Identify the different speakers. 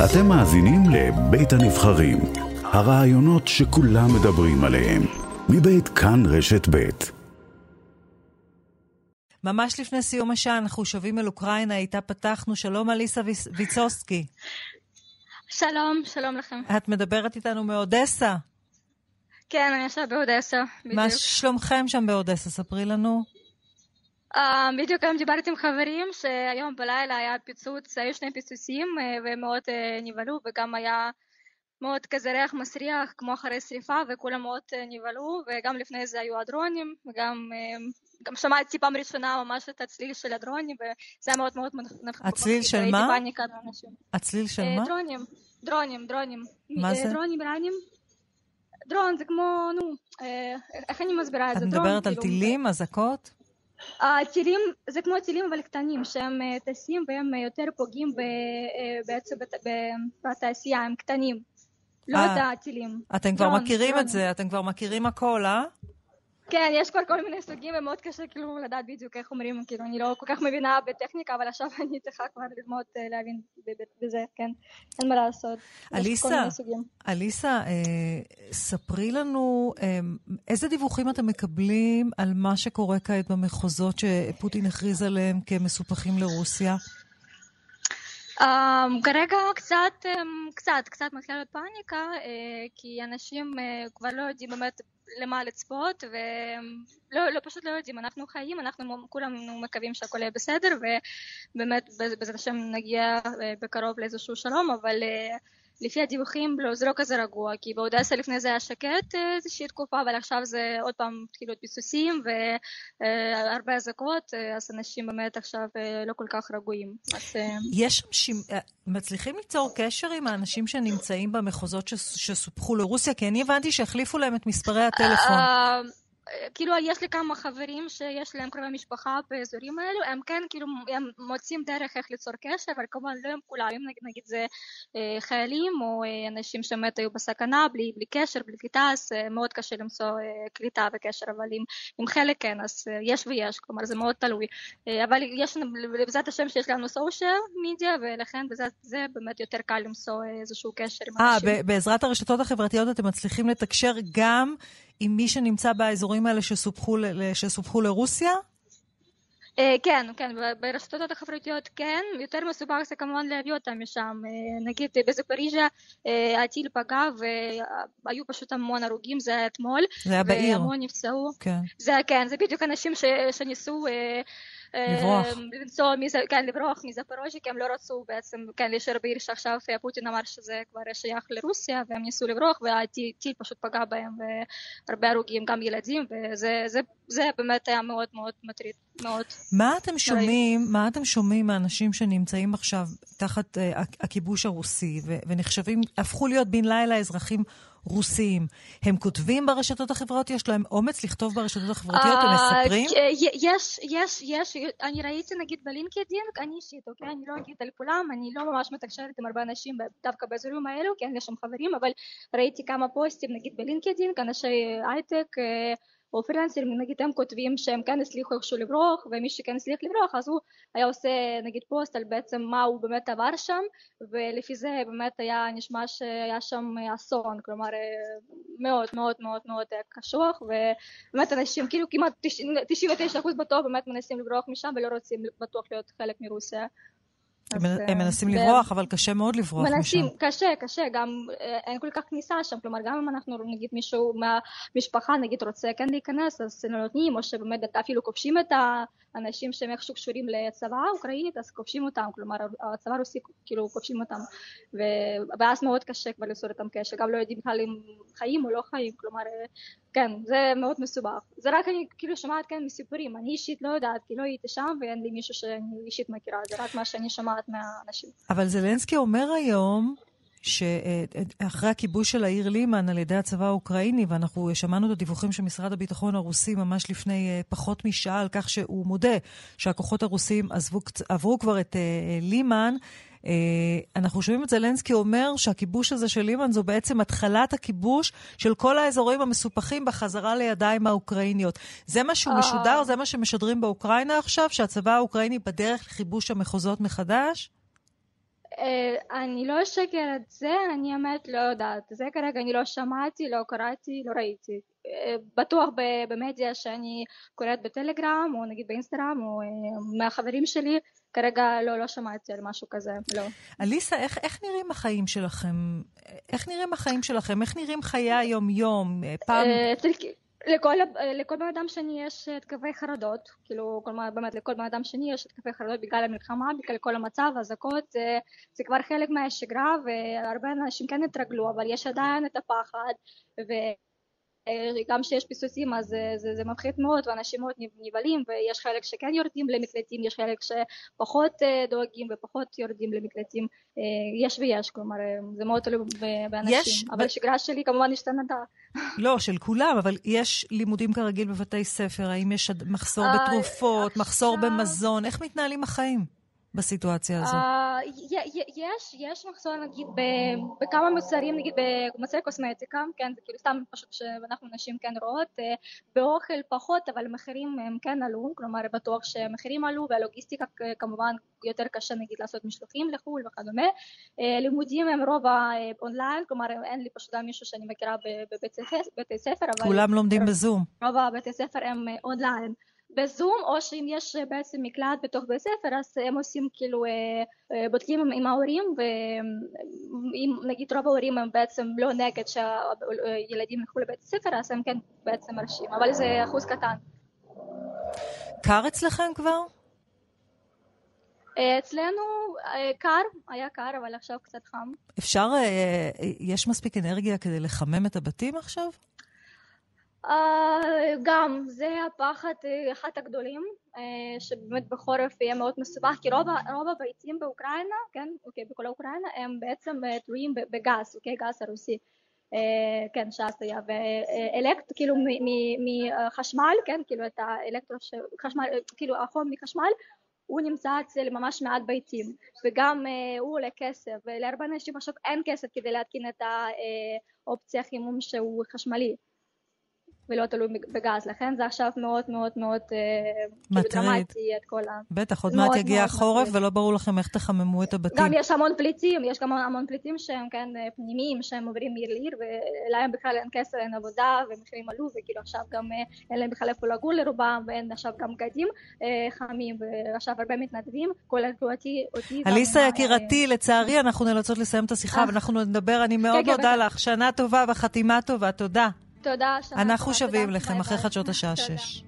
Speaker 1: אתם מאזינים לבית הנבחרים, הרעיונות שכולם מדברים עליהם, מבית כאן רשת בית.
Speaker 2: ממש לפני סיום השעה אנחנו שבים אל אוקראינה, איתה פתחנו. שלום אליסה ויצוסקי.
Speaker 3: שלום, שלום לכם.
Speaker 2: את מדברת איתנו מאודסה.
Speaker 3: כן, אני עכשיו באודסה,
Speaker 2: בדיוק. מה שלומכם שם באודסה? ספרי לנו.
Speaker 3: Uh, בדיוק היום דיברתי עם חברים שהיום בלילה היה פיצוץ, היו שני פיצוצים uh, ומאוד uh, נבהלו וגם היה מאוד כזה ריח מסריח כמו אחרי שריפה וכולם מאוד נבהלו וגם לפני זה היו הדרונים וגם גם שמעתי פעם ראשונה ממש את הצליל של הדרונים וזה היה מאוד מאוד
Speaker 2: נפח. הצליל של מה? הצליל של מה?
Speaker 3: דרונים, דרונים, דרונים.
Speaker 2: מה זה?
Speaker 3: דרונים איראנים. דרון זה כמו, נו, איך אני מסבירה את זה?
Speaker 2: את מדברת על כאילו, טילים, אזעקות?
Speaker 3: הטילים זה כמו טילים אבל קטנים שהם טסים והם יותר פוגעים בעצם בתעשייה, הם קטנים. לא את הטילים.
Speaker 2: אתם כבר מכירים את זה, אתם כבר מכירים הכל, אה?
Speaker 3: כן, יש כבר כל מיני סוגים ומאוד קשה כאילו לדעת בדיוק איך אומרים, כאילו אני לא כל כך מבינה בטכניקה, אבל עכשיו אני צריכה כבר ללמוד להבין בזה, כן, אין מה לעשות.
Speaker 2: אליסה, אליסה, אה, ספרי לנו אה, איזה דיווחים אתם מקבלים על מה שקורה כעת במחוזות שפוטין הכריז עליהם כמסופחים לרוסיה?
Speaker 3: Um, כרגע קצת, um, קצת, קצת מתחילה להיות פאניקה, uh, כי אנשים uh, כבר לא יודעים באמת למה לצפות, ולא לא, פשוט לא יודעים, אנחנו חיים, אנחנו כולנו מקווים שהכל יהיה בסדר, ובאמת בעזרת השם נגיע uh, בקרוב לאיזשהו שלום, אבל uh, לפי הדיווחים לא, זה לא כזה רגוע, כי באודסה לפני זה היה שקט אה, איזושהי תקופה, אבל עכשיו זה עוד פעם התחילו פיסוסים והרבה אזעקות, אה, אז אנשים באמת עכשיו אה, לא כל כך רגועים. אז...
Speaker 2: יש, ש... מצליחים ליצור קשר עם האנשים שנמצאים במחוזות שסופחו לרוסיה? כי אני הבנתי שהחליפו להם את מספרי הטלפון.
Speaker 3: כאילו יש לי כמה חברים שיש להם קרובי משפחה באזורים האלו, הם כן כאילו הם מוצאים דרך איך ליצור קשר, אבל כמובן לא הם כולם, אם נגיד, נגיד זה אה, חיילים או אה, אנשים שבאמת היו בסכנה בלי, בלי קשר, בלי קליטה, אז אה, מאוד קשה למצוא אה, קליטה וקשר, אבל עם, עם חלק כן, אז אה, יש ויש, כלומר זה מאוד תלוי. אה, אבל יש, בעזרת השם שיש לנו סושיאל מדיה, ולכן בעזרת זה באמת יותר קל למצוא איזשהו קשר עם
Speaker 2: אנשים. אה, בעזרת הרשתות החברתיות אתם מצליחים לתקשר גם עם מי שנמצא באזורים האלה שסופחו, שסופחו לרוסיה?
Speaker 3: כן, כן, ברשתות החברתיות כן, יותר מסובך זה כמובן להביא אותם משם. נגיד בזפריז'ה הטיל פגע והיו פשוט המון הרוגים, זה היה אתמול.
Speaker 2: זה היה בעיר.
Speaker 3: והמון נפצעו.
Speaker 2: כן.
Speaker 3: זה כן, זה בדיוק אנשים שניסו
Speaker 2: לברוח.
Speaker 3: למצוא, מזה, כן, לברוח מזפורוז'י, כי הם לא רצו בעצם, כן, להישאר בעיר שעכשיו פוטין אמר שזה כבר שייך לרוסיה, והם ניסו לברוח, והטיל פשוט פגע בהם, והרבה הרוגים, גם ילדים, וזה זה, זה באמת היה מאוד מאוד מטריד, מאוד.
Speaker 2: מה אתם שומעים, מה אתם שומעים מאנשים שנמצאים עכשיו תחת uh, הכיבוש הרוסי, ונחשבים, הפכו להיות בן לילה אזרחים רוסיים. הם כותבים ברשתות החברתיות? יש להם אומץ לכתוב ברשתות החברתיות? הם מספרים?
Speaker 3: יש, יש, יש. אני ראיתי נגיד בלינקדין, אני אישית, אוקיי? אני לא אגיד על כולם, אני לא ממש מתקשרת עם הרבה אנשים דווקא באזורים האלו, כי אין לי שם חברים, אבל ראיתי כמה פוסטים נגיד בלינקדין, אנשי הייטק, פרילנסרים נגיד הם כותבים שהם כן הצליחו איכשהו לברוח ומי שכן הצליח לברוח אז הוא היה עושה נגיד פוסט על בעצם מה הוא באמת עבר שם ולפי זה באמת היה נשמע שהיה שם אסון. כלומר מאוד מאוד מאוד מאוד קשוח ובאמת אנשים כאילו כמעט 99% בטוח באמת מנסים לברוח משם ולא רוצים בטוח להיות חלק מרוסיה
Speaker 2: הם, הם מנסים ו... לברוח, אבל קשה מאוד לברוח
Speaker 3: מנסים,
Speaker 2: משם.
Speaker 3: מנסים, קשה, קשה, גם אין כל כך כניסה שם, כלומר גם אם אנחנו נגיד מישהו מהמשפחה נגיד רוצה כן להיכנס, אז לא נותנים, או שבאמת אפילו כובשים את האנשים שהם איכשהו קשורים לצבא האוקראינית, אז כובשים אותם, כלומר הצבא הרוסי כאילו כובשים אותם, ו... ואז מאוד קשה כבר ליצור איתם קשר, גם לא יודעים בכלל אם חיים או לא חיים, כלומר כן, זה מאוד מסובך. זה רק אני כאילו שומעת כן מסיפורים, אני אישית לא יודעת, כי לא הייתי שם ואין לי מישהו שאני אישית מכירה, זה רק מה שאני שומעת מהאנשים.
Speaker 2: אבל זלנסקי אומר היום שאחרי הכיבוש של העיר לימן על ידי הצבא האוקראיני, ואנחנו שמענו את הדיווחים של משרד הביטחון הרוסי ממש לפני פחות משעה על כך שהוא מודה שהכוחות הרוסים עזבו, עברו כבר את לימן, אנחנו שומעים את זלנסקי אומר שהכיבוש הזה של לימן זו בעצם התחלת הכיבוש של כל האזורים המסופחים בחזרה לידיים האוקראיניות. זה מה שהוא משודר? זה מה שמשדרים באוקראינה עכשיו? שהצבא האוקראיני בדרך לכיבוש המחוזות מחדש?
Speaker 3: אני לא אשקר את זה, אני האמת לא יודעת. זה כרגע אני לא שמעתי, לא קראתי, לא ראיתי. בטוח במדיה שאני קוראת בטלגרם, או נגיד באינסטגרם, או מהחברים שלי, כרגע לא, לא שמעתי על משהו כזה, לא.
Speaker 2: אליסה, איך, איך נראים החיים שלכם? איך נראים החיים שלכם? איך נראים חיי היום-יום? פעם...
Speaker 3: לכל, לכל בן אדם שני יש התקפי חרדות, כאילו כל, באמת לכל בן אדם שני יש התקפי חרדות בגלל המלחמה, בגלל כל המצב, אזעקות, זה, זה כבר חלק מהשגרה והרבה אנשים כן התרגלו, אבל יש עדיין את הפחד ו... גם כשיש פיסוסים אז זה, זה, זה מפחיד מאוד ואנשים מאוד נבהלים ויש חלק שכן יורדים למקלטים, יש חלק שפחות דואגים ופחות יורדים למקלטים, יש ויש, כלומר זה מאוד תלוי באנשים, יש, אבל השגרה ב... שלי כמובן השתנתה.
Speaker 2: לא, של כולם, אבל יש לימודים כרגיל בבתי ספר, האם יש מחסור בתרופות, מחסור במזון, איך מתנהלים החיים? בסיטואציה הזו?
Speaker 3: יש, יש מחסור נגיד בכמה מוצרים, נגיד במוצרי קוסמטיקה, כן, זה כאילו סתם פשוט שאנחנו נשים כן רואות, באוכל פחות, אבל המחירים הם כן עלו, כלומר בטוח שהמחירים עלו והלוגיסטיקה כמובן יותר קשה נגיד לעשות משלוחים לחו"ל וכדומה. לימודים הם רוב האונליין, כלומר אין לי פשוט מישהו שאני מכירה בבתי ספר, אבל...
Speaker 2: כולם לומדים בזום.
Speaker 3: רוב הבתי ספר הם אונליין. בזום או שאם יש בעצם מקלט בתוך בית ספר אז הם עושים כאילו בודקים עם ההורים ואם נגיד רוב ההורים הם בעצם לא נגד שהילדים ילכו לבית הספר אז הם כן בעצם מרשים אבל זה אחוז קטן.
Speaker 2: קר אצלכם כבר?
Speaker 3: אצלנו קר, היה קר אבל עכשיו קצת חם.
Speaker 2: אפשר, יש מספיק אנרגיה כדי לחמם את הבתים עכשיו?
Speaker 3: גם זה הפחד אחד הגדולים שבאמת בחורף יהיה מאוד מסובך כי רוב, רוב הביתים באוקראינה, כן, אוקיי, בכל אוקראינה הם בעצם תלויים בגז, אוקיי, גז הרוסי. כן, ש"ס היה, ואלקט, כאילו מחשמל, כן, כאילו את האלקטרו, חשמל, כאילו החום מחשמל הוא נמצא אצל ממש מעט ביתים וגם הוא עולה כסף ולהרבה אנשים עכשיו אין כסף כדי להתקין את האופציה חימום שהוא חשמלי ולא תלוי בגז, לכן זה עכשיו מאוד מאוד מאוד כאילו דרמטי את כל ה...
Speaker 2: בטח, עוד מעט יגיע החורף ולא ברור לכם איך תחממו את הבתים.
Speaker 3: גם יש המון פליטים, יש גם המון פליטים שהם כן פנימיים, שהם עוברים מעיר לעיר, ולהם בכלל אין כסף, אין עבודה, ומחירים עלו, וכאילו עכשיו גם אין להם בכלל איפה לגור לרובם, ואין עכשיו גם בגדים חמים, ועכשיו הרבה מתנדבים, כולל אותי.
Speaker 2: אליסה יקירתי, לצערי אנחנו נאלצות לסיים את השיחה, ואנחנו נדבר, אני מאוד מודה לך, שנה טובה וחתימה טובה, תודה.
Speaker 3: תודה,
Speaker 2: אנחנו שבים לכם אחרי חדשות השעה שש.